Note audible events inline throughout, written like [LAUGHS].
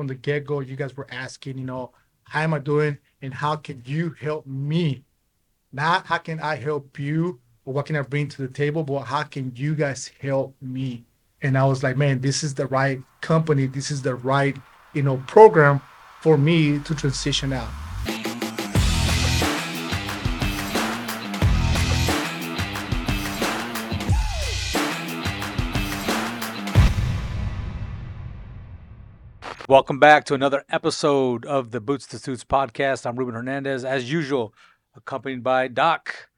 from the get go, you guys were asking, you know, how am I doing and how can you help me? Not how can I help you or what can I bring to the table, but how can you guys help me? And I was like, man, this is the right company. This is the right, you know, program for me to transition out. Welcome back to another episode of the Boots to Suits podcast. I'm Ruben Hernandez, as usual, accompanied by Doc,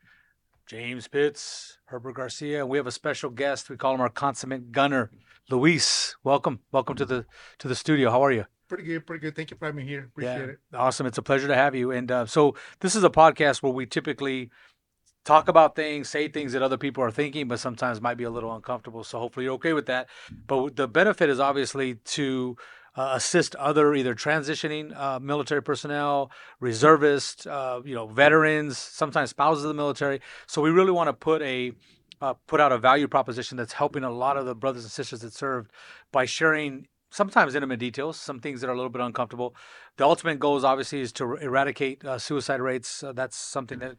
James Pitts, Herbert Garcia, and we have a special guest. We call him our consummate gunner, Luis. Welcome, welcome to the to the studio. How are you? Pretty good, pretty good. Thank you for having me here. Appreciate yeah, it. Awesome. It's a pleasure to have you. And uh, so this is a podcast where we typically talk about things, say things that other people are thinking, but sometimes might be a little uncomfortable. So hopefully you're okay with that. But the benefit is obviously to uh, assist other either transitioning uh, military personnel, reservists, uh, you know, veterans, sometimes spouses of the military. So we really want to put a uh, put out a value proposition that's helping a lot of the brothers and sisters that served by sharing sometimes intimate details, some things that are a little bit uncomfortable. The ultimate goal, is obviously, is to eradicate uh, suicide rates. Uh, that's something that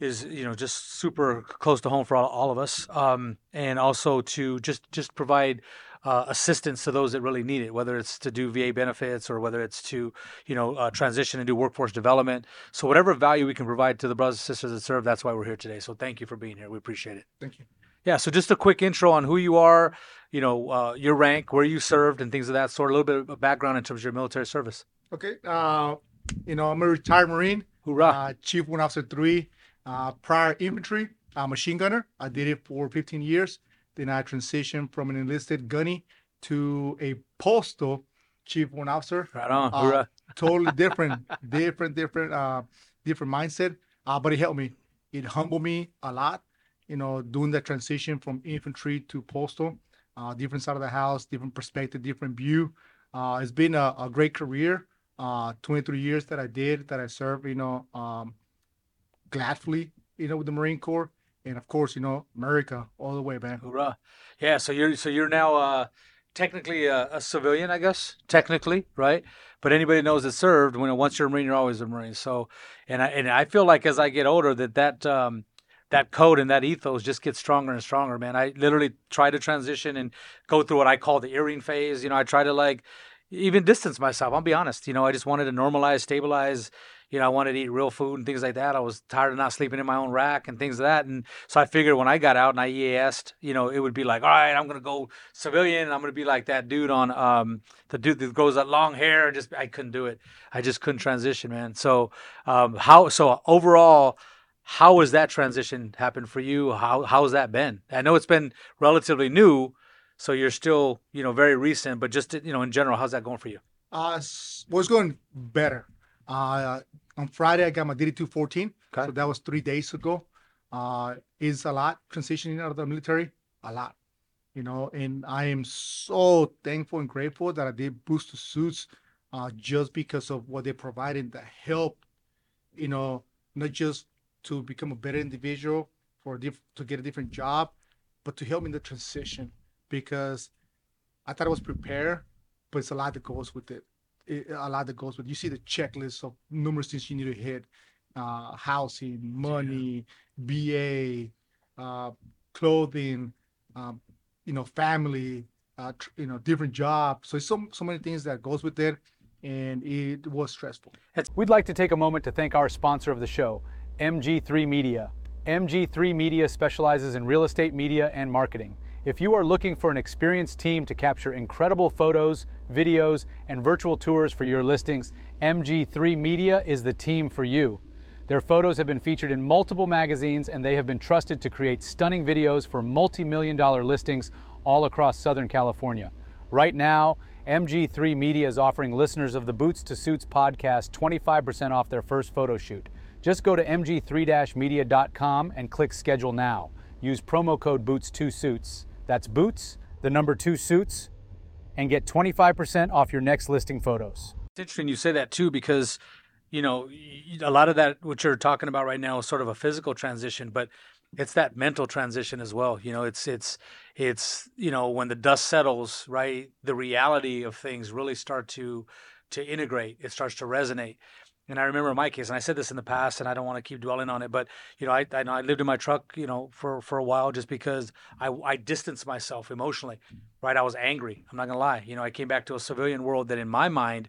is you know just super close to home for all, all of us um, and also to just just provide uh, assistance to those that really need it, whether it's to do VA benefits or whether it's to, you know, uh, transition and do workforce development. So whatever value we can provide to the brothers and sisters that serve, that's why we're here today. So thank you for being here. We appreciate it. Thank you. Yeah. So just a quick intro on who you are, you know, uh, your rank, where you served, and things of that sort. A little bit of background in terms of your military service. Okay. Uh, you know, I'm a retired Marine. Hoorah. Uh, Chief Warrant Officer Three. Uh, prior infantry, machine gunner. I did it for 15 years. Then I transitioned from an enlisted gunny to a postal chief warrant officer. Right on. Uh, [LAUGHS] totally [LAUGHS] different, different, different, uh, different mindset. Uh, but it helped me. It humbled me a lot. You know, doing that transition from infantry to postal, uh, different side of the house, different perspective, different view. Uh, it's been a, a great career. Uh, 23 years that I did, that I served, you know, um, gladfully, you know, with the Marine Corps and of course, you know, America all the way, man. Hoorah! Yeah, so you're so you're now uh, technically a, a, civilian, I guess, technically, right? But anybody knows that served. When once you're a Marine, you're always a Marine. So, and I and I feel like as I get older, that that um, that code and that ethos just gets stronger and stronger, man. I literally try to transition and go through what I call the earring phase. You know, I try to like even distance myself. I'll be honest. You know, I just wanted to normalize, stabilize, you know, I wanted to eat real food and things like that. I was tired of not sleeping in my own rack and things like that. And so I figured when I got out and I EASed, you know, it would be like, all right, I'm to go civilian. And I'm to be like that dude on um, the dude that grows that long hair. And just, I couldn't do it. I just couldn't transition, man. So, um, how, so overall, how has that transition happened for you? How, how's that been? I know it's been relatively new. So you're still, you know, very recent, but just, you know, in general, how's that going for you? Uh, well, it's going better. Uh, on Friday, I got my DD 214. Okay. So that was three days ago. Uh, is a lot transitioning out of the military, a lot, you know. And I am so thankful and grateful that I did Boots to Suits, uh, just because of what they provided, the help, you know, not just to become a better individual for diff- to get a different job, but to help me in the transition because I thought I was prepared, but it's a lot that goes with it a lot that goes with. You see the checklist of numerous things you need to hit: uh, housing, money, VA, uh, clothing, um, you know, family, uh, tr- you know, different jobs. So it's so so many things that goes with it, and it was stressful. We'd like to take a moment to thank our sponsor of the show, MG3 Media. MG3 Media specializes in real estate media and marketing. If you are looking for an experienced team to capture incredible photos, videos, and virtual tours for your listings, MG3 Media is the team for you. Their photos have been featured in multiple magazines and they have been trusted to create stunning videos for multi million dollar listings all across Southern California. Right now, MG3 Media is offering listeners of the Boots to Suits podcast 25% off their first photo shoot. Just go to mg3-media.com and click schedule now. Use promo code BOOTS2SUITS. That's Boots, the number two suits, and get 25% off your next listing photos. It's interesting you say that too because, you know, a lot of that, what you're talking about right now is sort of a physical transition, but it's that mental transition as well. You know, it's it's it's you know when the dust settles, right? The reality of things really start to to integrate. It starts to resonate. And I remember in my case, and I said this in the past, and I don't want to keep dwelling on it, but you know, I I, I lived in my truck, you know, for for a while just because I I distanced myself emotionally, right? I was angry. I'm not gonna lie. You know, I came back to a civilian world that in my mind,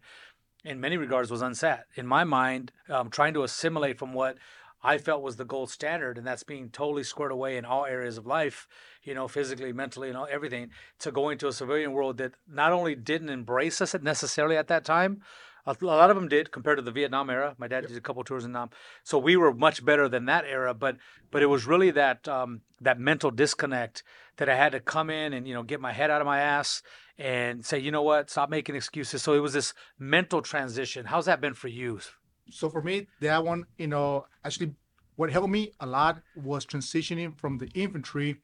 in many regards, was unsat. In my mind, um, trying to assimilate from what I felt was the gold standard, and that's being totally squared away in all areas of life, you know, physically, mentally, and all, everything, to go into a civilian world that not only didn't embrace us necessarily at that time, a, lot of them did compared to the Vietnam era. My dad yep. did a couple tours in Nam, so we were much better than that era. But but it was really that um, that mental disconnect that I had to come in and you know get my head out of my ass and say, you know what, stop making excuses. So it was this mental transition. How's that been for you? so for me, that one, you know, actually, what helped me a lot was transitioning from the infantry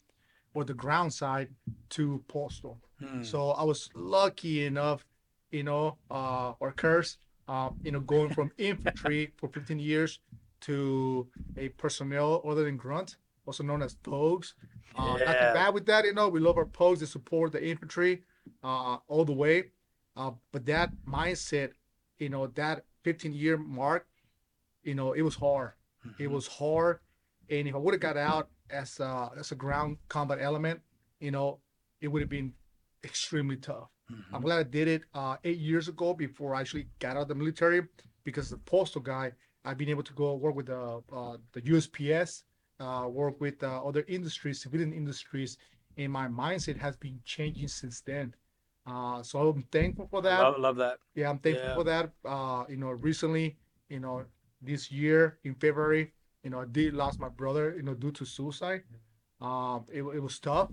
or the ground side to postal. Hmm. So I was lucky enough, you know, uh, or curse, uh, you know, going from infantry [LAUGHS] for 15 years to a personnel other than grunt, also known as pogues. Uh, yeah. Nothing bad with that, you know. We love our pogues to support the infantry uh, all the way. Uh, but that mindset, you know, that 15 year mark, you know, it was hard. Mm-hmm. It was hard. And if I would have got out as a, as a ground combat element, you know, it would have been extremely tough. Mm-hmm. I'm glad I did it uh, eight years ago before I actually got out of the military because the postal guy, I've been able to go work with the, uh, the USPS, uh, work with uh, other industries, civilian industries, and my mindset has been changing since then. Uh, so I'm thankful for that. Love, love that. Yeah, I'm thankful yeah. for that. Uh, you know, recently, you know, this year in February, you know, I did lost my brother, you know, due to suicide. Um, it, it was tough.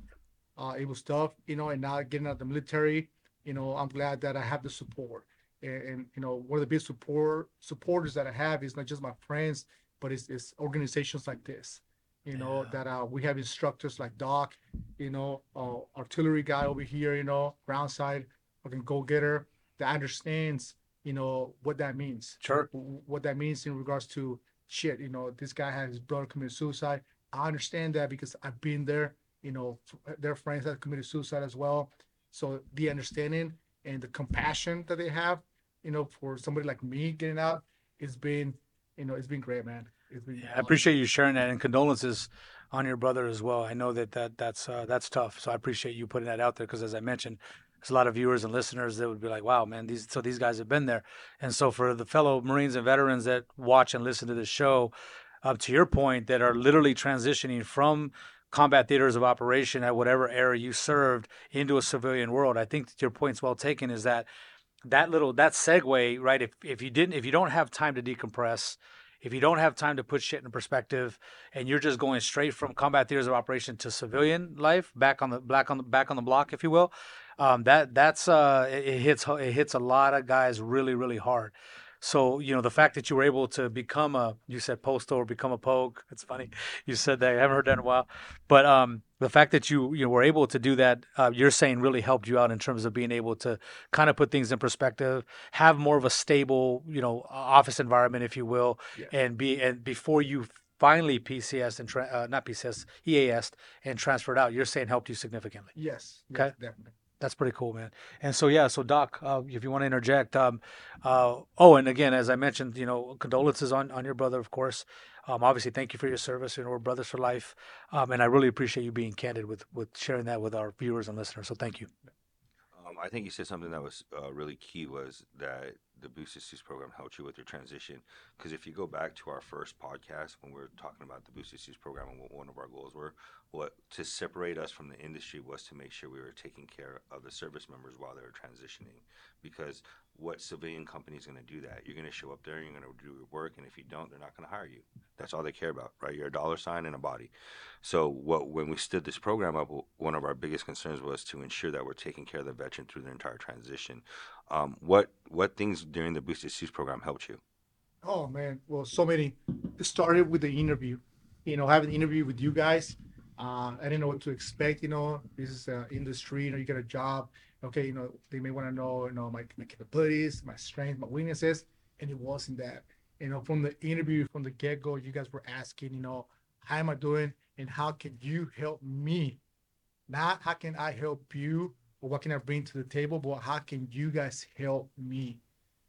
Uh, it was tough, you know, and now getting out of the military, you know, I'm glad that I have the support. And, and you know, one of the big support supporters that I have is not just my friends, but it's, it's organizations like this you know, yeah. that uh, we have instructors like Doc, you know, uh, artillery guy over here, you know, ground side, fucking go getter that understands, you know, what that means. Sure. What that means in regards to shit, you know, this guy had his brother commit suicide. I understand that because I've been there, you know, their friends that committed suicide as well. So the understanding and the compassion that they have, you know, for somebody like me getting out, it's been, you know, it's been great, man. Yeah, I appreciate you sharing that and condolences on your brother as well. I know that, that that's uh, that's tough. So I appreciate you putting that out there because as I mentioned, there's a lot of viewers and listeners that would be like, "Wow, man, these so these guys have been there." And so for the fellow Marines and veterans that watch and listen to this show, up to your point, that are literally transitioning from combat theaters of operation at whatever era you served into a civilian world, I think your point's well taken. Is that that little that segue right? If if you didn't if you don't have time to decompress if you don't have time to put shit in perspective and you're just going straight from combat theaters of operation to civilian life back on the back on the back on the block if you will um, that that's uh, it, it hits it hits a lot of guys really really hard so you know the fact that you were able to become a you said postal or become a pogue. [LAUGHS] It's funny you said that. I haven't heard that in a while, but um, the fact that you you were able to do that, uh, you're saying really helped you out in terms of being able to kind of put things in perspective, have more of a stable you know office environment, if you will, yeah. and be and before you finally PCS and tra- uh, not PCS EAS and transferred out, you're saying helped you significantly. Yes. Okay. Yes, definitely. That's pretty cool, man. And so, yeah, so Doc, uh, if you want to interject, um, uh, oh, and again, as I mentioned, you know, condolences on, on your brother, of course. Um, obviously, thank you for your service. Know, we're brothers for life, um, and I really appreciate you being candid with with sharing that with our viewers and listeners. So, thank you. Um, I think you said something that was uh, really key was that the Boots to Suits program helped you with your transition. Because if you go back to our first podcast when we were talking about the Boots to Suits program and what one of our goals were, what to separate us from the industry was to make sure we were taking care of the service members while they were transitioning. Because what civilian company is going to do that? You're going to show up there, and you're going to do your work, and if you don't, they're not going to hire you. That's all they care about, right? You're a dollar sign and a body. So what when we stood this program up, one of our biggest concerns was to ensure that we're taking care of the veteran through the entire transition. Um, what what things during the Boots to Suits program helped you? Oh man, well, so many. It started with the interview. You know, having an interview with you guys. Uh, I didn't know what to expect. You know, this is an industry. You know, you get a job. Okay, you know, they may want to know, you know, my, my capabilities, my strengths, my weaknesses, and it wasn't that. You know, from the interview, from the get go, you guys were asking, you know, how am I doing, and how can you help me? Not how can I help you or what can I bring to the table, but how can you guys help me?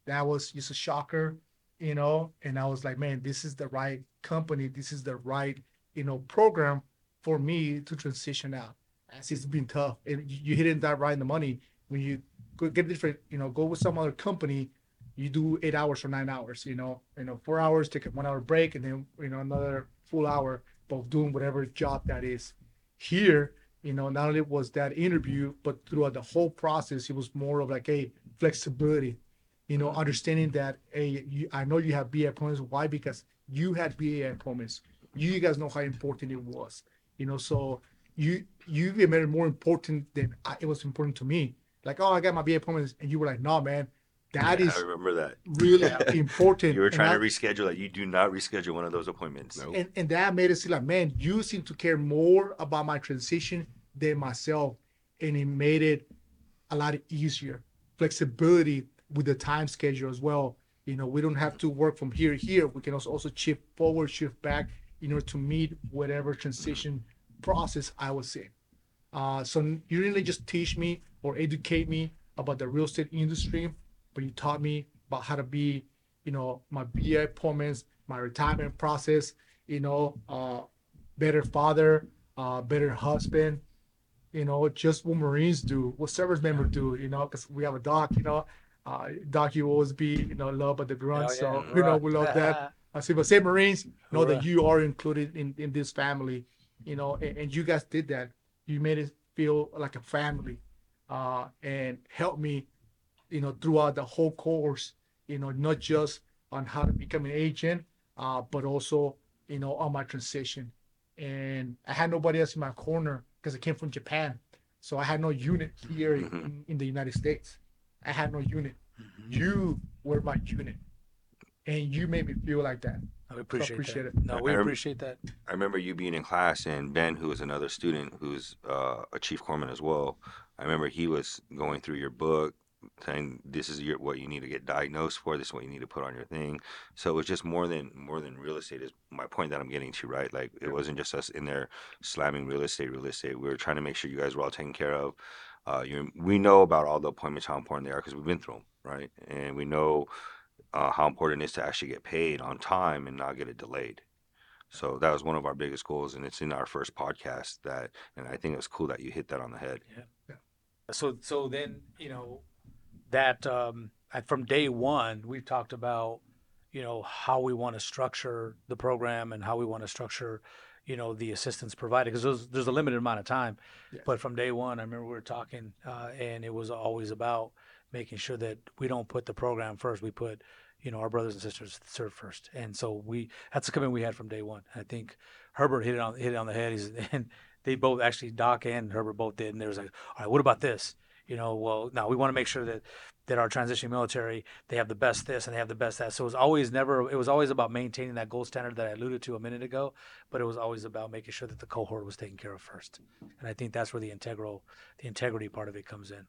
That was just a shocker, you know. And I was like, man, this is the right company. This is the right, you know, program for me to transition out. As it's been tough, and you you hit it that right in the money when you go get different, you know, go with some other company. You do eight hours or nine hours, you know, you know, four hours, take a one hour break, and then you know another full hour of doing whatever job that is. Here, you know, not only was that interview, but throughout the whole process, it was more of like a flexibility, you know, understanding that, hey, you, I know you have VA appointments. Why? Because you had VA appointments. You guys know how important it was, you know, so you you made it more important than I, it was important to me. Like, oh, I got my VA appointments, and you were like, no, man, that Yeah, is I remember that. really [LAUGHS] important. You were And trying that- to reschedule that. You do not reschedule one of those appointments. Nope. and, and that made it seem like, man, you seem to care more about my transition than myself. And it made it a lot easier. Flexibility with the time schedule as well. You know, we don't have to work from here to here. We can also also shift forward, shift back in order to meet whatever transition process I was in. Uh, so you didn't really just teach me or educate me about the real estate industry, but you taught me about how to be, you know, my VA appointments, my retirement process, you know, uh, better father, uh, better husband, you know, just what Marines do, what service members do, you know, because we have a doc, you know, uh, doc, you always be, you know, love by the grunt. so, you know, we love that. [LAUGHS] I say, but say Marines, know that you are included in, in this family, you know, and, and you guys did that. You made it feel like a family, uh, and helped me, you know, throughout the whole course, you know, not just on how to become an agent, uh, but also, you know, on my transition. And I had nobody else in my corner because I came from Japan. So I had no unit here in, Mhm. in the United States. I had no unit. You were my unit. And you made me feel like that. I appreciate, appreciate that. it. No, I we rem- appreciate that. I remember you being in class and Ben, who was another student who's uh, a chief corpsman as well. I remember he was going through your book, saying this is your what you need to get diagnosed for. This is what you need to put on your thing. So it was just more than more than real estate. Is my point that I'm getting to, right? Like it wasn't just us in there slamming real estate, real estate. We were trying to make sure you guys were all taken care of. Uh, you we know about all the appointments, how important they are because we've been through them, right? And we know uh, how important it is to actually get paid on time and not get it delayed. So that was one of our biggest goals, and it's in our first podcast. That, and I think it was cool that you hit that on the head. Yeah. So so then you know that um, from day one we've talked about you know how we want to structure the program and how we want to structure you know the assistance provided because there's, there's a limited amount of time Yeah. but from day one i remember we were talking uh, and it was always about making sure that we don't put the program first we put you know our brothers and sisters serve first. And so we that's the commitment we had from day one. I think herbert hit it on hit it on the head. He's, [LAUGHS] and they both actually doc and herbert both did. And there was like all right what about this? You know well now we want to make sure that that our transitioning military they have the best this and they have the best that. So it was always never it was always about maintaining that gold standard that i alluded to a minute ago but it was always about making sure that the cohort was taken care of first. And i think that's where the integral the integrity part of it comes in.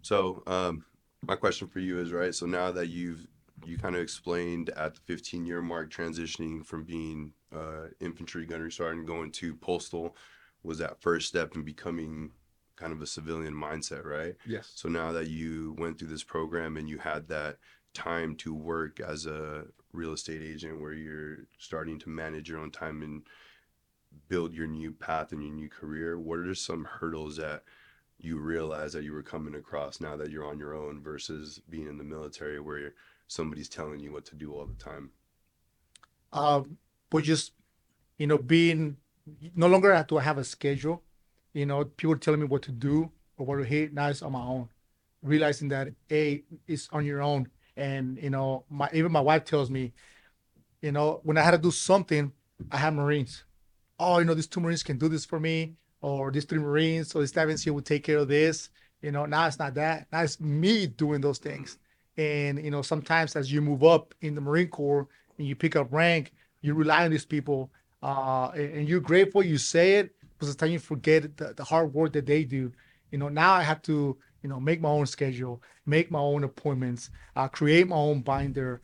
So, um, my question for you is right. So now that you've you kind of explained at the 15 year mark transitioning from being uh, infantry gunnery sergeant going to postal was that first step in becoming kind of a civilian mindset, right? Yes. So now that you went through this program and you had that time to work as a real estate agent where you're starting to manage your own time and build your new path and your new career, what are some hurdles that you realize that you were coming across now that you're on your own versus being in the military where somebody's telling you what to do all the time? um, but just you know being no longer have to have a schedule you know people telling me what to do or what to hit now it's on my own. Realizing that a it's on your own. And you know my even my wife tells me you know when i had to do something i had marines. Oh you know these two marines can do this for me or these three marines or this agency will take care of this you know now it's not that now it's me doing those things and you know sometimes as you move up in the marine corps and you pick up rank, you rely on these people, uh, and, you're grateful. You say it, but sometimes you forget the, the hard work that they do. You know, now I have to, you know, make my own schedule, make my own appointments, uh, create my own binder,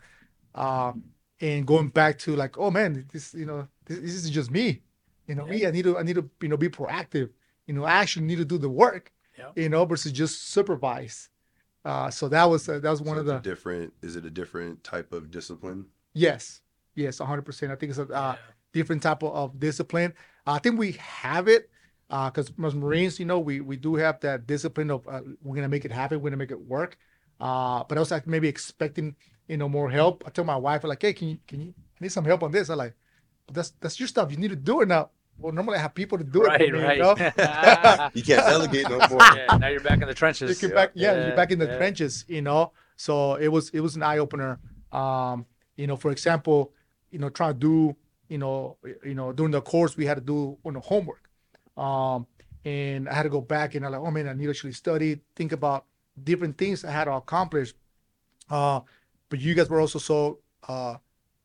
uh, and going back to like, oh man, this, you know, this, this is just me. You know, me, I need to, I need to, you know, be proactive. You know, I actually need to do the work. Yeah. You know, versus just supervise. Uh, so that was uh, that was one So of the different. Is it a different type of discipline? yes, yes, hundred percent. I think it's a uh, Yeah. different type of, of discipline. I think we have it because as Marines, you know, we we do have that discipline of uh, we're gonna make it happen, we're gonna make it work. Uh, but I was like maybe expecting you know more help. I told my wife like, hey, can you can you I need some help on this? I like, that's that's your stuff. You need to do it now. Well, normally I have people to do it. right, for me, right. You know? [LAUGHS] [LAUGHS] You can't delegate no more. yeah, now you're back in the trenches. you trenches. back, yeah, Yeah, you're back in the yeah. trenches, you know. So it was it was an eye opener. Um, you know, for example, you know, trying to do, you know, you know, during the course we had to do you know, homework. Um, and I had to go back and I'm like, oh man, I need to actually study, think about different things I had to accomplish. Uh, but you guys were also so uh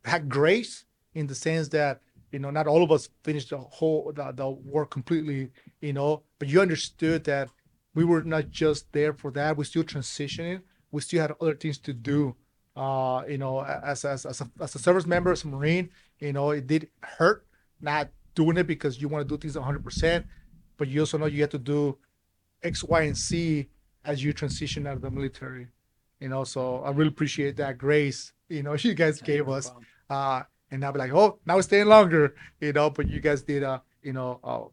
had grace in the sense that you know not all of us finished the whole the, the work completely you know but you understood that we were not just there for that. We're still transitioning. We still had other things to do uh you know as as, as, a, as a service member as a marine you know it did hurt not doing it because you want to do things 100% but you also know you have to do x y and z as you transition out of the military you know so i really appreciate that grace you know [LAUGHS] you guys gave us. uh and i'll be like oh now we're staying longer you know but you guys did uh you know uh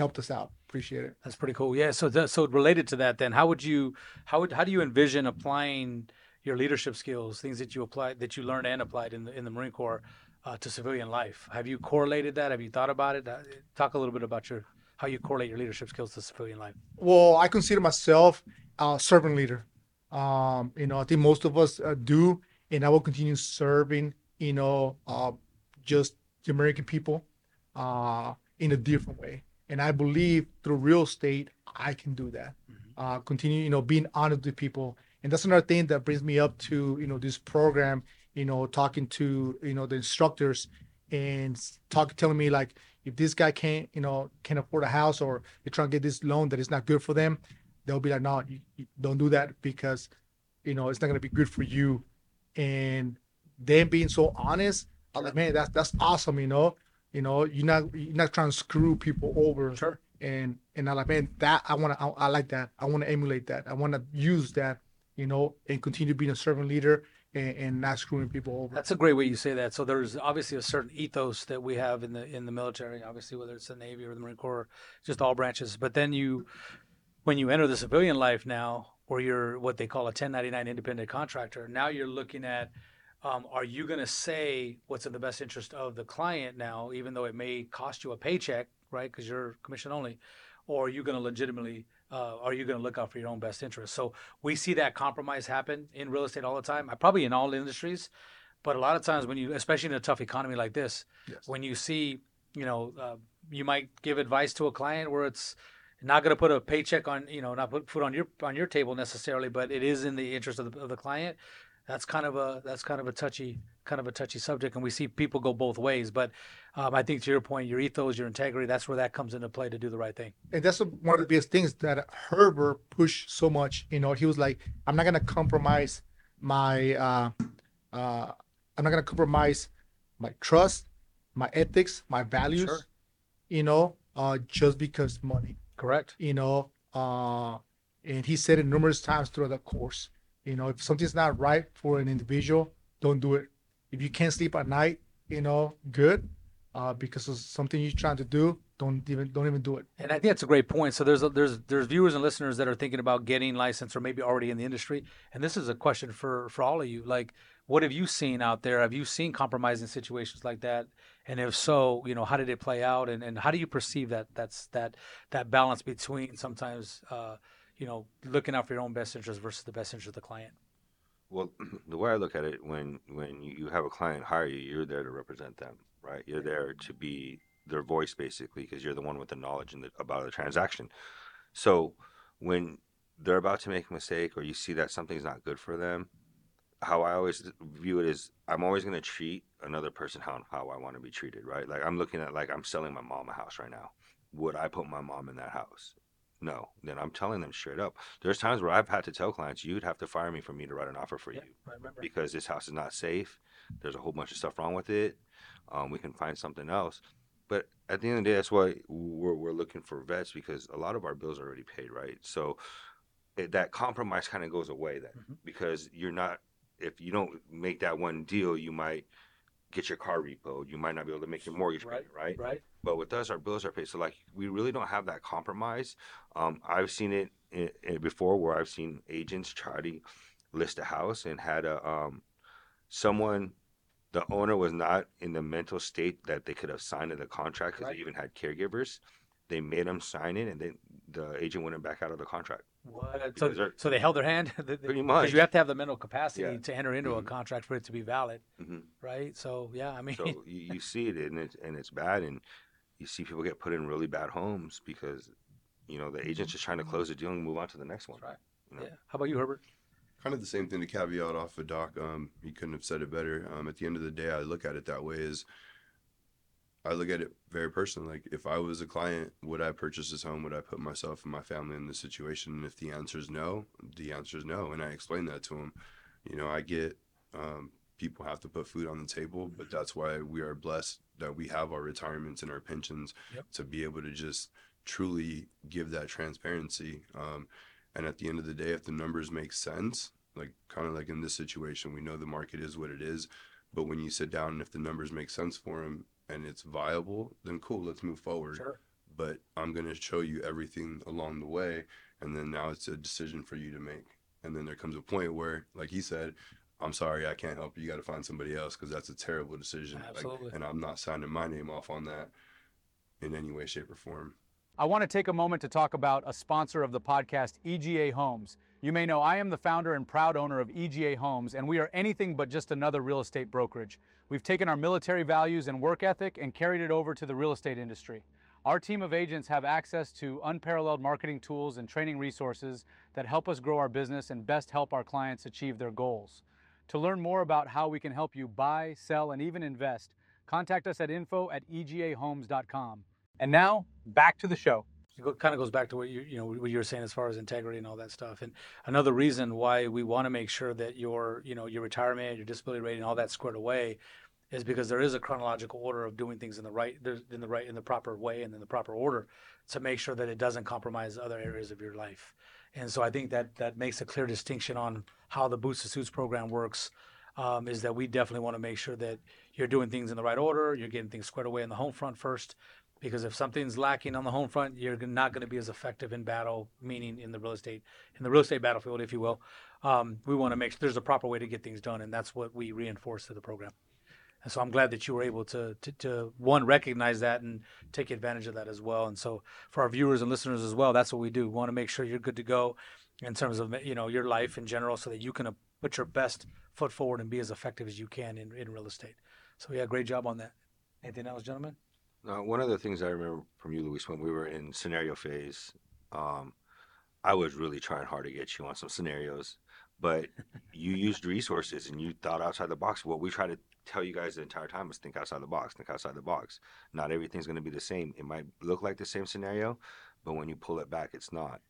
helped us out appreciate it That's pretty cool. Yeah. So that, so related to that, then how would you how would how do you envision applying your leadership skills, things that you applied that you learned and applied in the in the Marine Corps uh, to civilian life? Have you correlated that? Have you thought about it? Uh, Talk a little bit about your how you correlate your leadership skills to civilian life. well i consider myself a servant leader um you know i think most of us uh, do and i will continue serving you know uh just the american people uh in a different way. And i believe through real estate i can do that. Uh continue you know being honest with people. And that's another thing that brings me up to you know this program you know talking to you know the instructors and talk telling me like if this guy can't you know can't afford a house or they're trying to get this loan that is not good for them they'll be like no you, you don't do that because you know it's not going to be good for you. And them being so honest i'm like man that's that's awesome you know you know you're not you're not trying to screw people over Sure. and and i'm like man that i want to I, I like that i want to emulate that i want to use that you know and continue being a servant leader and, and not screwing people over That's a great way you say that. So there's obviously a certain ethos that we have in the in the military, obviously whether it's the Navy or the Marine Corps, just all branches. But then you, when you enter the civilian life now, or you're what they call a 1099 independent contractor, now you're looking at, um, are you going to say what's in the best interest of the client now, even though it may cost you a paycheck, right? Because you're commission only, or are you going to legitimately uh, are you going to look out for your own best interest? So we see that compromise happen in real estate all the time. I probably in all industries, but a lot of times when you, especially in a tough economy like this, Yes. when you see, you know, uh, you might give advice to a client where it's not going to put a paycheck on, you know, not put food on your on your table necessarily, but it is in the interest of the, of the client. That's kind of a that's kind of a touchy kind of a touchy subject, and we see people go both ways. But um, I think to your point, your ethos, your integrity, that's where that comes into play to do the right thing. and that's one of the biggest things that Herbert pushed so much. You know, he was like, "I'm not gonna compromise my, uh, uh, I'm not gonna compromise my trust, my ethics, my values. Sure. You know, uh, just because money. Correct. You know, uh, and he said it numerous times throughout the course. You know, if something's not right for an individual, don't do it. If you can't sleep at night, you know, good, uh, because of something you're trying to do, don't even don't even do it. And I think that's a great point. So there's there's there's viewers and listeners that are thinking about getting licensed or maybe already in the industry. And this is a question for for all of you. Like, what have you seen out there? Have you seen compromising situations like that? And if so, you know, how did it play out? And and how do you perceive that that's that that balance between sometimes uh, you know looking out for your own best interest versus the best interest of the client? Well, [CLEARS THROAT] the way I look at it, when when you have a client hire you, you're there to represent them, right? You're there to be their voice, basically, because you're the one with the knowledge in the, about the transaction. So when they're about to make a mistake, or you see that something's not good for them, how I always view it is, I'm always going to treat another person how how I want to be treated, right? Like I'm looking at like I'm selling my mom a house right now. Would I put my mom in that house? No. Then I'm telling them straight up. There's times where I've had to tell clients, you'd have to fire me for me to write an offer for you because this house is not safe. There's a whole bunch of stuff wrong with it. Um, we can find something else. But at the end of the day, that's why we're, we're looking for vets because a lot of our bills are already paid, right? So it, that compromise kind of goes away then Mhm. because you're not, if you don't make that one deal, you might get your car repoed. You might not be able to make your mortgage Right, payment, right? Right. But with us, our bills are paid. So like we really don't have that compromise. Um, I've seen it i i before where I've seen agents try to list a house and had a um, someone, the owner was not in the mental state that they could have signed the contract because Right. they even had caregivers. They made them sign it, and then the agent went back out of the contract. What? So, they're- so they held their hand. [LAUGHS] Pretty much, Because you have to have the mental capacity Yeah. to enter into a Mhm. contract for it to be valid, hmm right? So yeah, I mean, So you, you see it, and it's and it's bad, and you see people get put in really bad homes because you know the agent's just trying to close the deal and move on to the next one. That's right. You know? yeah. How about you, Herbert? kind of the same thing to caveat off of Doc. Um, he couldn't have said it better. Um, at the end of the day, I look at it that way. Is I look at it very personally. Like if I was a client, would I purchase this home? Would I put myself and my family in this situation? And if the answer is no, the answer is no. And I explain that to them. You know, I get um, people have to put food on the table, but that's why we are blessed that we have our retirements and our pensions Yep. to be able to just truly give that transparency. Um, and at the end of the day, if the numbers make sense, like kind of like in this situation, we know the market is what it is. But when you sit down and if the numbers make sense for him and it's viable, then cool, let's move forward. Sure. But I'm going to show you everything along the way. And then now it's a decision for you to make. And then there comes a point where, like he said, I'm sorry, I can't help you. You got to find somebody else because that's a terrible decision. Like, and I'm not signing my name off on that in any way, shape, or form. I want to take a moment to talk about a sponsor of the podcast, EGA Homes. You may know I am the founder and proud owner of EGA Homes, and we are anything but just another real estate brokerage. We've taken our military values and work ethic and carried it over to the real estate industry. Our team of agents have access to unparalleled marketing tools and training resources that help us grow our business and best help our clients achieve their goals. To learn more about how we can help you buy, sell, and even invest, contact us at info at egahomes.com. And now, back to the show. It kind of goes back to what you you know what you were saying as far as integrity and all that stuff. And another reason why we want to make sure that your you know your retirement, your disability rating, all that squared away, is because there is a chronological order of doing things in the right in the right in the proper way and in the proper order to make sure that it doesn't compromise other areas of your life. And so I think that that makes a clear distinction on how the Boots to Suits program works. Um, is that we definitely want to make sure that you're doing things in the right order, you're getting things squared away in the home front first, because if something's lacking on the home front, you're not going to be as effective in battle, meaning in the real estate, in the real estate battlefield, if you will. Um, we want to make sure there's a proper way to get things done, and that's what we reinforce through the program. And so I'm glad that you were able to, to, to one recognize that and take advantage of that as well. And so for our viewers and listeners as well, that's what we do. We want to make sure you're good to go in terms of you know your life in general, so that you can uh, put your best foot forward and be as effective as you can in, in real estate. So yeah, great job on that. Anything else, gentlemen? Now, one of the things I remember from you, Luis, when we were in scenario phase, um, I was really trying hard to get you on some scenarios, but you [LAUGHS] used resources and you thought outside the box. What we try to tell you guys the entire time is think outside the box, think outside the box. Not everything's going to be the same. It might look like the same scenario, but when you pull it back, it's not.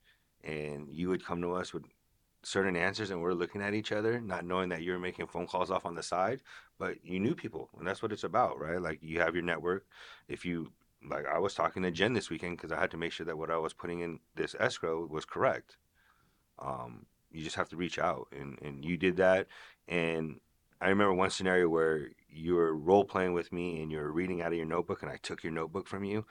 And you would come to us with certain answers, and we're looking at each other, not knowing that you're making phone calls off on the side, but you knew people, and that's what it's about, right? Like you have your network. If you like, I was talking to Jen this weekend because I had to make sure that what I was putting in this escrow was correct. Um, you just have to reach out, and and you did that. And I remember one scenario where you were role playing with me, and you were reading out of your notebook, and I took your notebook from you.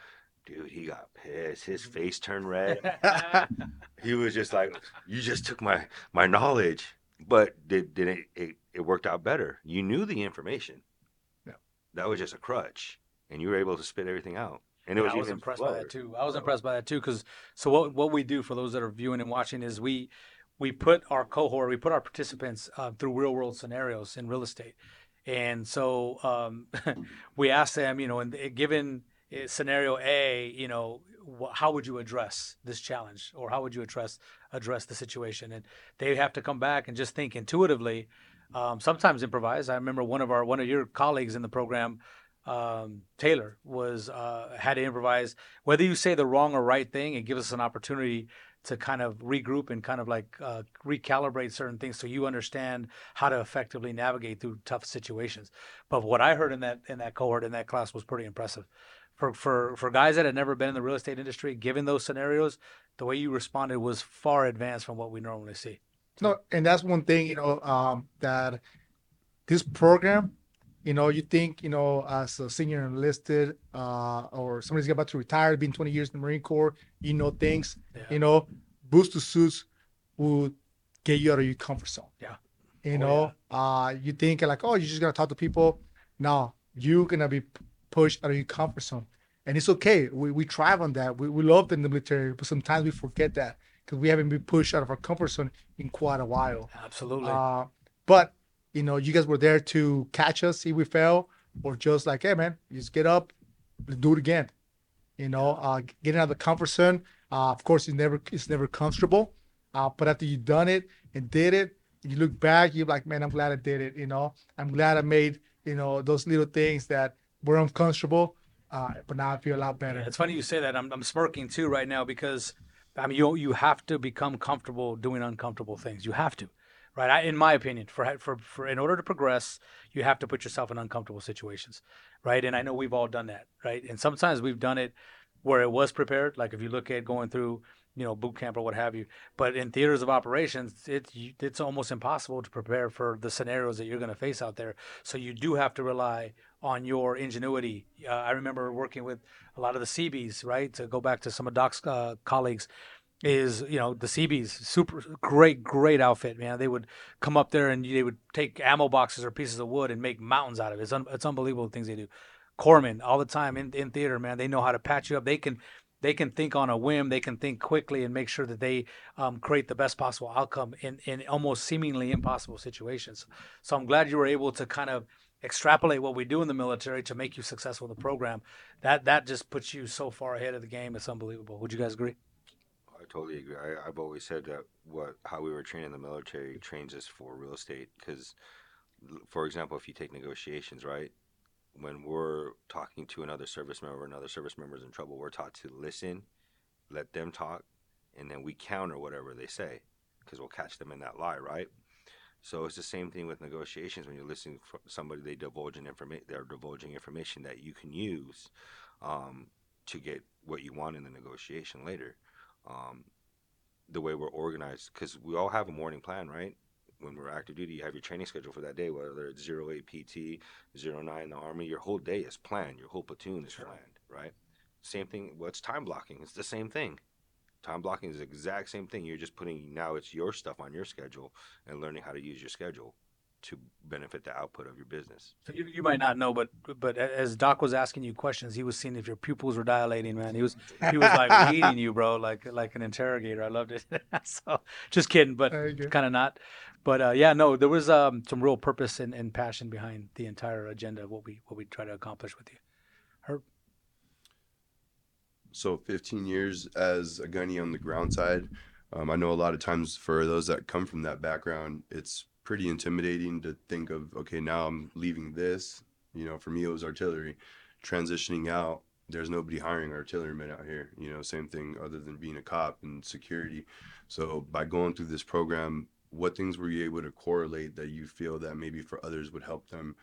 Dude, he got pissed. His face turned red. [LAUGHS] [LAUGHS] he was just like, "You just took my my knowledge." But did did it, it it worked out better? You knew the information. Yeah. That was just a crutch, and you were able to spit everything out. And it was I was impressed by that too. I was Flower. impressed by that too because so what what we do for those that are viewing and watching is we we put our cohort, we put our participants uh, through real world scenarios in real estate, and so um, [LAUGHS] we ask them, you know, in given scenario A, you know, how would you address this challenge, or how would you address address the situation? And they have to come back and just think intuitively. Um, sometimes improvise. I remember one of our one of your colleagues in the program um, Taylor was uh, had to improvise. Whether you say the wrong or right thing, it gives us an opportunity to kind of regroup and kind of like uh, recalibrate certain things so you understand how to effectively navigate through tough situations. But what I heard in that in that cohort in that class was pretty impressive for for for guys that had never been in the real estate industry, given those scenarios, the way you responded was far advanced from what we normally see. No, and that's one thing, you know, um, that this program, you know, you think, you know, as a senior enlisted, uh, or somebody's about to retire, been 20 years in the Marine Corps, you know things, Yeah. you know, Boots to Suits will get you out of your comfort zone. Yeah. You Oh, know, uh, you think like, oh, you're just gonna talk to people. No, you're gonna be pushed out of your comfort zone. And it's okay. We, we thrive on that. We, we love in the military, but sometimes we forget that because we haven't been pushed out of our comfort zone in quite a while. Absolutely. Uh, but you know, you guys were there to catch us, if we fell, or just like, hey man, just get up, let's do it again. You know, uh, getting out of the comfort zone. Uh, of course, it's never it's never comfortable. Uh, but after you've done it and did it, you look back, you're like, man, I'm glad I did it. You know, I'm glad I made you know those little things that were uncomfortable. Uh, but now I feel a lot better. It's funny you say that. I'm, I'm smirking too right now because I mean you you have to become comfortable doing uncomfortable things. You have to, right? I, in my opinion, for for for in order to progress, you have to put yourself in uncomfortable situations, right? And I know we've all done that, right? And sometimes we've done it where it was prepared. Like if you look at going through you know boot camp or what have you. But in theaters of operations, it's it's almost impossible to prepare for the scenarios that you're going to face out there. So you do have to rely on your ingenuity. Uh, I remember working with a lot of the Seabees, right? To go back to some of Doc's uh, colleagues, is you know the Seabees, super great, great outfit, man. They would come up there and they would take ammo boxes or pieces of wood and make mountains out of it. It's, un- it's unbelievable the things they do. Corpsmen all the time in, in theater, man. They know how to patch you up. They can they can think on a whim. They can think quickly and make sure that they um, create the best possible outcome in, in almost seemingly impossible situations. So I'm glad you were able to kind of extrapolate what we do in the military to make you successful in the program. That that just puts you so far ahead of the game. It's unbelievable. Would you guys agree? I totally agree. I, I've always said that what how we were trained in the military trains us for real estate. Because, for example, if you take negotiations, right, when we're talking to another service member, another service member is in trouble, we're taught to listen, let them talk, and then we counter whatever they say, because we'll catch them in that lie, right? So it's the same thing with negotiations. When you're listening for somebody, they divulge an information. They're divulging information that you can use um, to get what you want in the negotiation later um, the way we're organized because we all have a morning plan, right? When we're active duty, you have your training schedule for that day, whether it's zero eight PT, zero nine the Army. Your whole day is planned. Your whole platoon is Sure. planned, right? Same thing. What's time blocking? It's the same thing. Time blocking is the exact same thing. You're just putting now it's your stuff on your schedule and learning how to use your schedule to benefit the output of your business. So you, you might not know, but but as Doc was asking you questions, he was seeing if your pupils were dilating. Man, he was he was like [LAUGHS] reading you, bro, like like an interrogator. I loved it. [LAUGHS] so just kidding, but kind of not. But uh, yeah, no, there was um, some real purpose and, and passion behind the entire agenda of what we what we try to accomplish with you. Herb, So 15 years as a gunny on the ground side. Um, I know a lot of times for those that come from that background, it's pretty intimidating to think of, okay, now I'm leaving this. You know, for me, it was artillery. Transitioning out, there's nobody hiring artillerymen out here. You know, same thing other than being a cop and security. So by going through this program, what things were you able to correlate that you feel that maybe for others would help them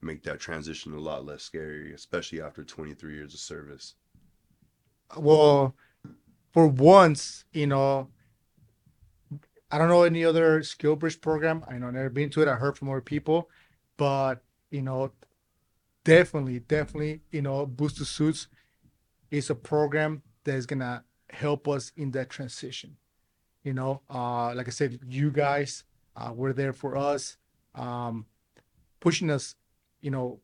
make that transition a lot less scary, especially after 23 years of service? Well for once you know i don't know any other SkillBridge program. I know never been to it. I heard from other people but you know definitely definitely you know Boots to Suits is a program that is gonna help us in that transition. You know uh like i said you guys uh, were there for us um pushing us you know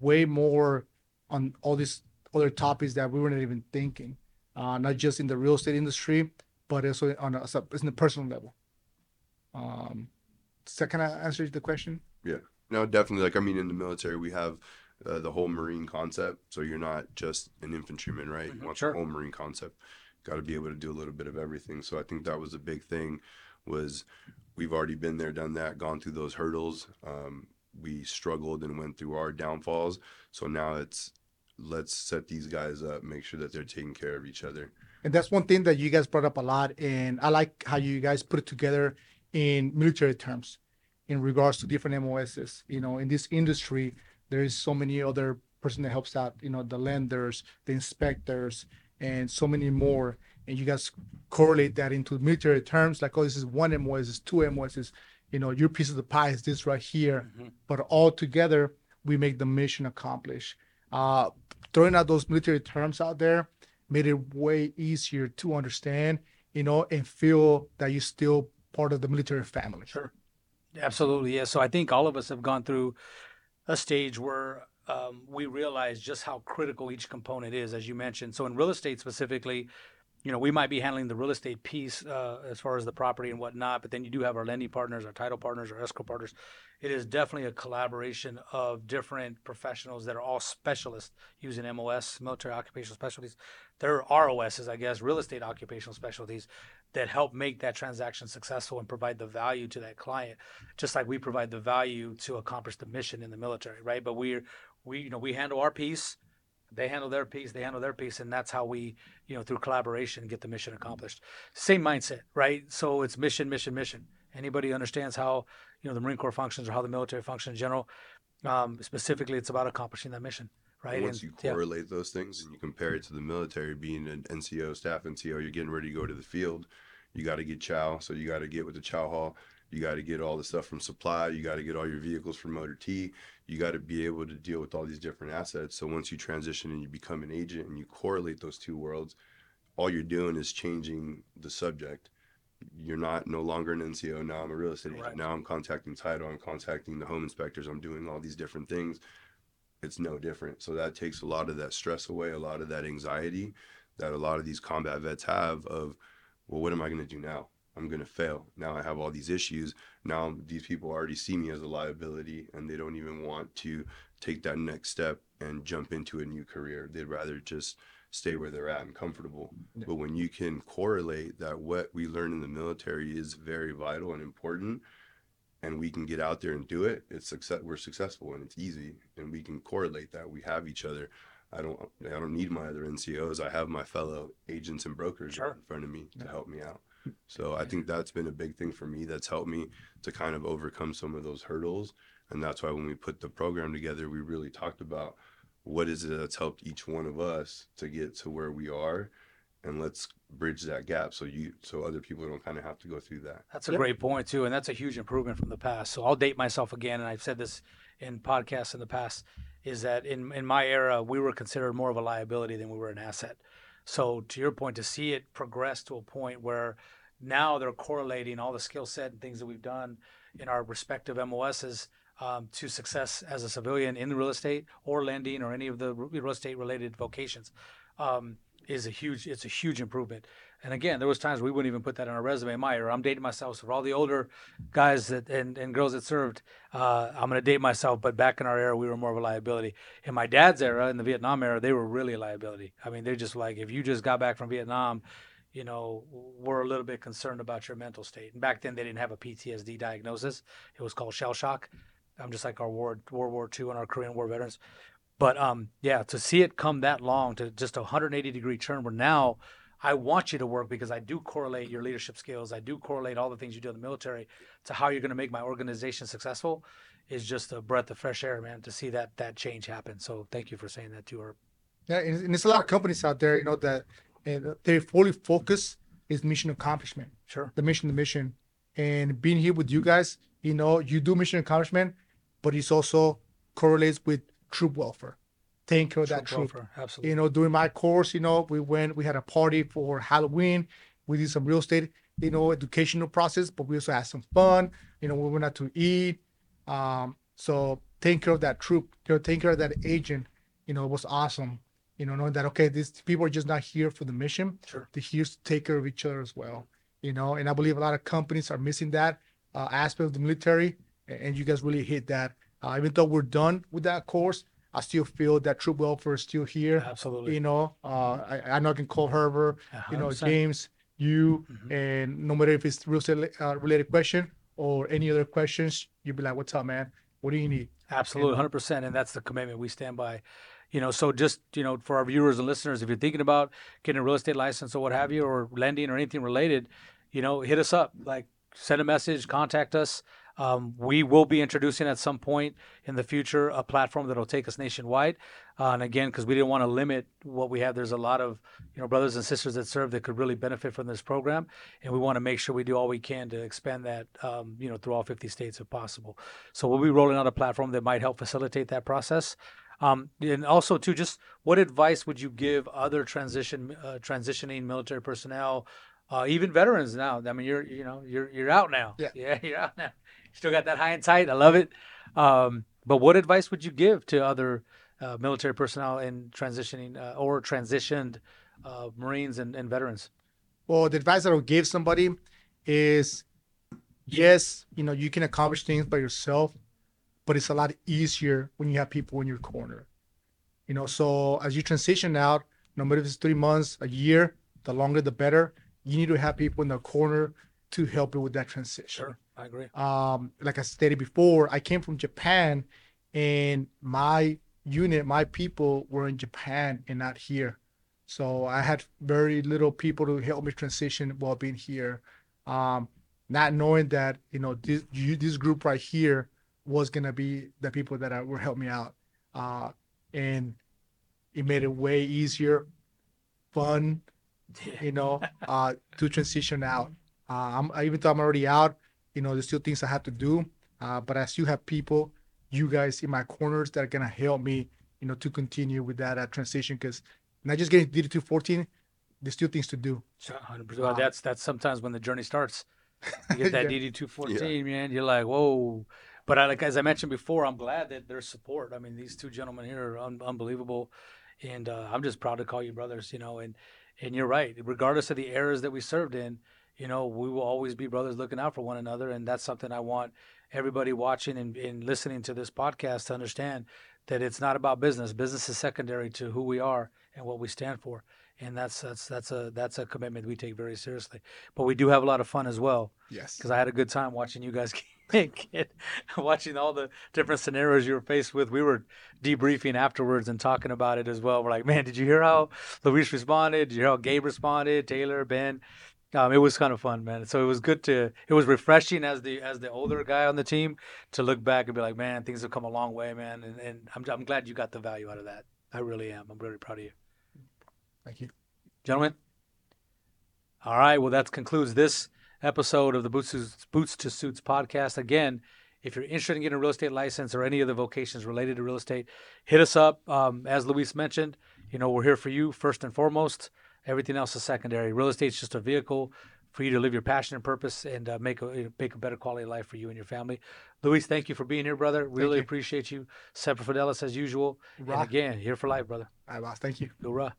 way more on all these other topics that we weren't even thinking, uh, not just in the real estate industry, but also on a, as a- in the personal level. Um, does that kind of answer the question? Yeah, no, definitely. Like, I mean, in the military, we have uh, the whole Marine concept. So you're not just an infantryman, right? You Mhm, want sure. the whole Marine concept. Got to be able to do a little bit of everything. So I think that was a big thing. Was we've already been there, done that, gone through those hurdles. Um, we struggled and went through our downfalls. So now it's let's set these guys up, make sure that they're taking care of each other. And that's one thing that you guys brought up a lot, and I like how you guys put it together in military terms, in regards to different MOSs. You know, in this industry, there is so many other person that helps out, you know, the lenders, the inspectors, and so many more. And you guys correlate that into military terms, like, oh, this is one MOS, this is two MOS, you know, your piece of the pie is this right here. Mm-hmm. But all together, we make the mission accomplished. Uh, throwing out those military terms out there made it way easier to understand, you know, and feel that you're still part of the military family. Sure. Absolutely, yeah. So I think all of us have gone through a stage where um, we realize just how critical each component is, as you mentioned. So in real estate specifically, you know, we might be handling the real estate piece uh, as far as the property and whatnot, but then you do have our lending partners, our title partners, our escrow partners. It is definitely a collaboration of different professionals that are all specialists using MOS, military occupational specialties. There are ROSs, I guess, real estate occupational specialties that help make that transaction successful and provide the value to that client, just like we provide the value to accomplish the mission in the military, right? But we're we you know we handle our piece they handle their piece they handle their piece and that's how we you know through collaboration get the mission accomplished same mindset right so it's mission mission mission anybody understands how you know the marine corps functions or how the military functions in general um, specifically it's about accomplishing that mission right And once And- you yeah. correlate those things and you compare it to the military being an NCO, staff NCO, you're getting ready to go to the field. You got to get chow. So you got to get with the chow hall. You got to get all the stuff from supply. You got to get all your vehicles from motor T. You got to be able to deal with all these different assets. So once you transition and you become an agent and you correlate those two worlds, all you're doing is changing the subject. You're not no longer an NCO. Now I'm a real estate agent. Now I'm contacting title. I'm contacting the home inspectors. I'm doing all these different things it's no different. So that takes a lot of that stress away, a lot of that anxiety that a lot of these combat vets have of, well, what am I going to do now? I'm going to fail. Now I have all these issues. Now these people already see me as a liability and they don't even want to take that next step and jump into a new career. They'd rather just stay where they're at and comfortable. Yeah. But when you can correlate that what we learn in the military is very vital and important, and we can get out there and do it, it's success. We're successful and it's easy, and we can correlate that. We have each other. I don't. I don't need my other NCOs. I have my fellow agents and brokers Sure. in front of me to help me out. So I think that's been a big thing for me. That's helped me to kind of overcome some of those hurdles, and that's why when we put the program together, we really talked about what is it that's helped each one of us to get to where we are, and let's bridge that gap so you so other people don't kind of have to go through that. That's a Yep. great point too, and that's a huge improvement from the past. So I'll date myself again, and I've said this in podcasts in the past, is that in in my era we were considered more of a liability than we were an asset. So to your point, to see it progress to a point where now they're correlating all the skill set and things that we've done in our respective MOSs um, to success as a civilian in the real estate or lending or any of the real estate related vocations um, is a huge it's a huge improvement. And again, there was times we wouldn't even put that on our resume. My or I'm dating myself. So for all the older guys that and, and girls that served, uh, I'm gonna date myself. But back in our era, we were more of a liability. In my dad's era, in the Vietnam era, they were really a liability. I mean, they're just like if you just got back from Vietnam, you know, we're a little bit concerned about your mental state. And back then, they didn't have a PTSD diagnosis. It was called shell shock. I'm just like our World World War II and our Korean War veterans. But um, yeah, to see it come that long to just a 180 degree turn, where now I want you to work because I do correlate your leadership skills. I do correlate all the things you do in the military to how you're going to make my organization successful. Is just a breath of fresh air, man. To see that that change happen. So thank you for saying that too. Herb. Yeah, and, and there's a lot of companies out there, you know, that and they fully focus is mission accomplishment. Sure. the mission, the mission, and being here with you guys, you know, you do mission accomplishment, but it's also correlates with troop welfare, taking care of that Troop absolutely. You know, during my course, you know, we went, we had a party for Halloween. We did some real estate, you know, educational process, but we also had some fun. You know, we went out to eat. Um, so taking care of that troop, you know, taking care of that agent, you know, it was awesome. You know, knowing that okay, these people are just not here for the mission. Sure. They're here to take care of each other as well. You know, and I believe a lot of companies are missing that uh, aspect of the military, and you guys really hit that. Uh, even though we're done with that course, I still feel that troop welfare is still here. Absolutely. You know, uh, I, I know I can call Herbert, you know, 100%. James, you, Mhm. and no matter if it's real estate uh, related question or any other questions, you'd be like, "What's up, man? What do you need?" Absolutely, hundred percent, and that's the commitment we stand by. You know, so just you know, for our viewers and listeners, if you're thinking about getting a real estate license or what have you, or lending or anything related, you know, hit us up. Like, send a message, contact us. Um, we will be introducing at some point in the future a platform that'll take us nationwide. Uh, and again, because we didn't want to limit what we have, there's a lot of you know brothers and sisters that serve that could really benefit from this program, and we want to make sure we do all we can to expand that um, you know through all 50 states if possible. So we'll be rolling out a platform that might help facilitate that process. Um, and also, too, just what advice would you give other transition uh, transitioning military personnel, uh, even veterans now? I mean, you're you know you're you're out now. Yeah. [LAUGHS] yeah, you're out now. Still got that high and tight. I love it. Um, but what advice would you give to other uh, military personnel in transitioning uh, or transitioned uh, Marines and, and veterans? Well, the advice that I would give somebody is yes, you know, you can accomplish things by yourself, but it's a lot easier when you have people in your corner. You know, so as you transition out, no matter if it's three months, a year, the longer the better. You need to have people in the corner to help you with that transition. I agree. um, like I stated before, I came from Japan, and my unit, my people were in Japan and not here. So I had very little people to help me transition while being here. Um, not knowing that you know this you, this group right here was gonna be the people that will help me out, uh, and it made it way easier, fun, [LAUGHS] you know, uh, to transition out. Uh, I'm, even though I'm already out, you know, there's still things I have to do. Uh, but I still have people, you guys in my corners that are gonna help me, you know, to continue with that uh, transition. Because not just getting DD two fourteen, there's still things to do. So 100%. Well, that's that's sometimes when the journey starts. [LAUGHS] You get that Yeah. DD two fourteen, man. You're like, whoa. But I, like as I mentioned before, I'm glad that there's support. I mean, these two gentlemen here are un- unbelievable, and uh, I'm just proud to call you brothers. You know, and and you're right. Regardless of the eras that we served in, you know, we will always be brothers looking out for one another, and that's something I want everybody watching and, and listening to this podcast to understand that it's not about business. Business is secondary to who we are and what we stand for, and that's that's that's a that's a commitment we take very seriously. But we do have a lot of fun as well Yes. because I had a good time watching you guys [LAUGHS] get, watching all the different scenarios you were faced with. We were debriefing afterwards and talking about it as well. We're like, man, did you hear how Luis responded? Did you hear how Gabe responded? Taylor, Ben. Um, it was kind of fun, man. So it was good to. It was refreshing as the as the older guy on the team to look back and be like, man, things have come a long way, man. And, and I'm I'm glad you got the value out of that. I really am. I'm really proud of you, Thank you. gentlemen. All right. Well, that concludes this episode of the Boots to, Boots to Suits podcast. Again, if you're interested in getting a real estate license or any of the vocations related to real estate, hit us up. Um, as Luis mentioned, you know, we're here for you first and foremost. Everything else is secondary. Real estate's just a vehicle for you to live your passion and purpose and uh, make a make a better quality of life for you and your family. Luis, thank you for being here, brother. Really you. appreciate you. Semper Fidelis as usual. Rock. And again, here for life, brother. All right, boss. Thank you. Go,